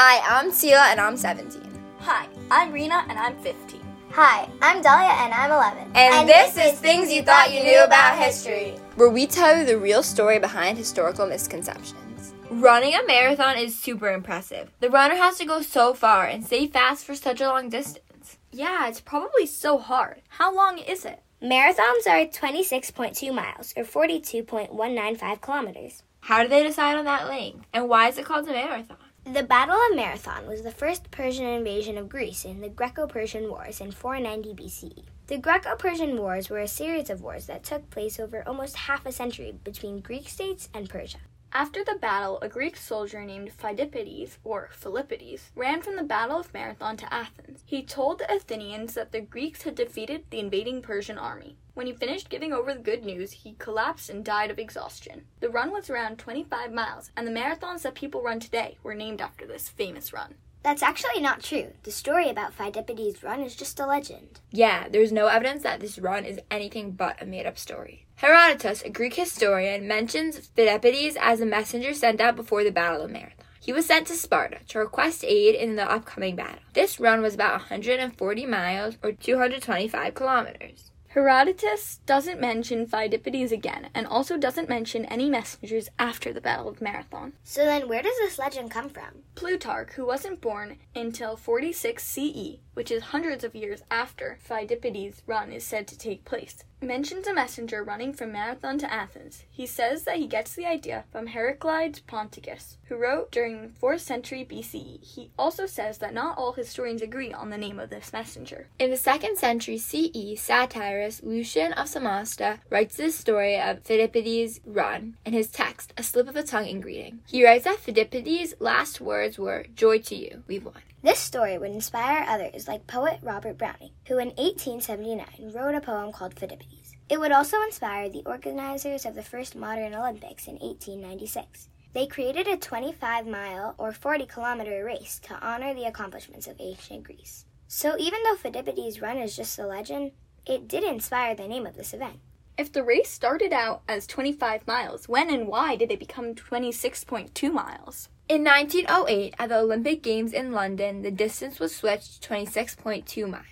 Hi, I'm Sela and I'm 17. Hi, I'm Rena and I'm 15. Hi, I'm Dahlia and I'm 11. And, and this, this is Things You Thought You Knew About History, where we tell you the real story behind historical misconceptions. Running a marathon is super impressive. The runner has to go so far and stay fast for such a long distance. Yeah, it's probably so hard. How long is it? Marathons are 26.2 miles or 42.195 kilometers. How do they decide on that length? And why is it called a marathon? The Battle of Marathon was the first Persian invasion of Greece in the Greco Persian Wars in 490 BCE. The Greco Persian Wars were a series of wars that took place over almost half a century between Greek states and Persia. After the battle, a Greek soldier named Phidippides, or Philippides, ran from the Battle of Marathon to Athens. He told the Athenians that the Greeks had defeated the invading Persian army. When he finished giving over the good news, he collapsed and died of exhaustion. The run was around 25 miles, and the marathons that people run today were named after this famous run. That's actually not true. The story about Phidippides' run is just a legend. Yeah, there's no evidence that this run is anything but a made up story. Herodotus, a Greek historian, mentions Phidippides as a messenger sent out before the Battle of Marathon. He was sent to Sparta to request aid in the upcoming battle. This run was about 140 miles or 225 kilometers. Herodotus doesn't mention Phidippides again, and also doesn't mention any messengers after the Battle of Marathon. So then, where does this legend come from? Plutarch, who wasn't born until 46 CE, which is hundreds of years after Phidippides' run is said to take place, mentions a messenger running from Marathon to Athens. He says that he gets the idea from Heraclides Ponticus, who wrote during the 4th century BCE. He also says that not all historians agree on the name of this messenger. In the 2nd century CE, satirist Lucian of Samosata writes this story of Phidippides' run in his text, A Slip of the Tongue in Greeting. He writes that Phidippides' last words were, Joy to you, we've won. This story would inspire others like poet Robert Browning, who in 1879 wrote a poem called Phidippides. It would also inspire the organizers of the first modern Olympics in 1896. They created a 25 mile or 40 kilometer race to honor the accomplishments of ancient Greece. So even though Phidippides' run is just a legend, it did inspire the name of this event. If the race started out as 25 miles, when and why did it become 26.2 miles? In 1908, at the Olympic Games in London, the distance was switched to 26.2 miles.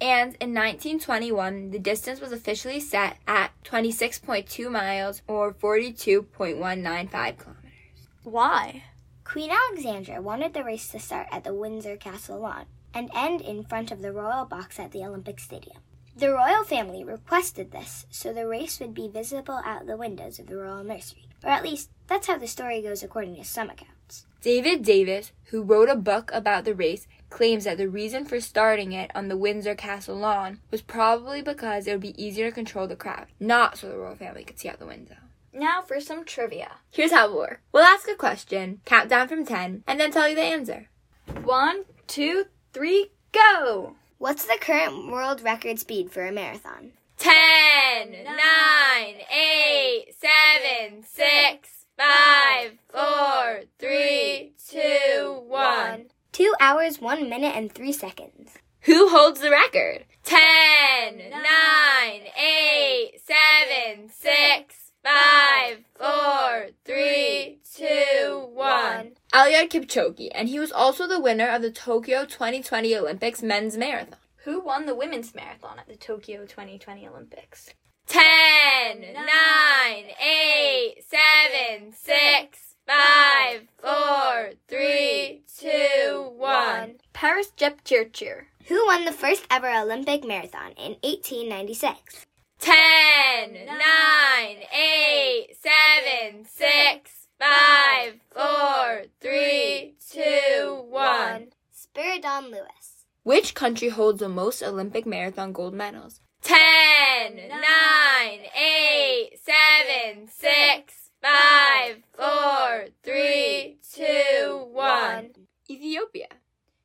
And in 1921, the distance was officially set at 26.2 miles or 42.195 kilometers. Why? Queen Alexandra wanted the race to start at the Windsor Castle lawn and end in front of the royal box at the Olympic Stadium. The royal family requested this so the race would be visible out the windows of the royal nursery, or at least that's how the story goes according to some accounts. David Davis, who wrote a book about the race, claims that the reason for starting it on the Windsor Castle lawn was probably because it would be easier to control the crowd, not so the royal family could see out the window. Now for some trivia. Here's how it works. We'll ask a question, count down from 10, and then tell you the answer. One, two, three, go! What's the current world record speed for a marathon? 10, 9, 8, 7, 6, five, four, three, two, one. Two hours, one minute, and three seconds. Who holds the record? Ten, nine, eight, seven, six, five, four, three, two, one. Eliud Kipchoge, and he was also the winner of the Tokyo 2020 Olympics men's marathon. Who won the women's marathon at the Tokyo 2020 Olympics? Ten, nine, eight, seven, six, five, four, three, two, one. Peres Jepchirchir. Who won the first ever Olympic marathon in 1896? Ten, nine, eight, seven, six, five, four, three, two, one. Spiridon Louis. Which country holds the most Olympic marathon gold medals? Ten, nine, eight, seven, six, five, four, three, two, one. Ethiopia.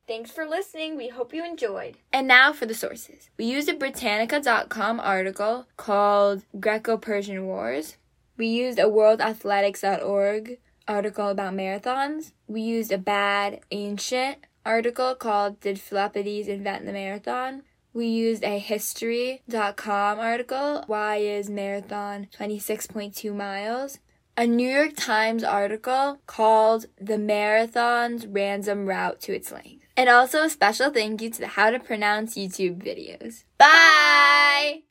Thanks for listening. We hope you enjoyed. And now for the sources. We used a Britannica.com article called Greco Persian Wars. We used a worldathletics.org article about marathons. We used a bad ancient article called Did Philippides Invent the Marathon? We used a history.com article, Why is Marathon 26.2 miles? a New York Times article called The Marathon's Random Route to Its Length. And also a special thank you to the How to Pronounce YouTube videos. Bye!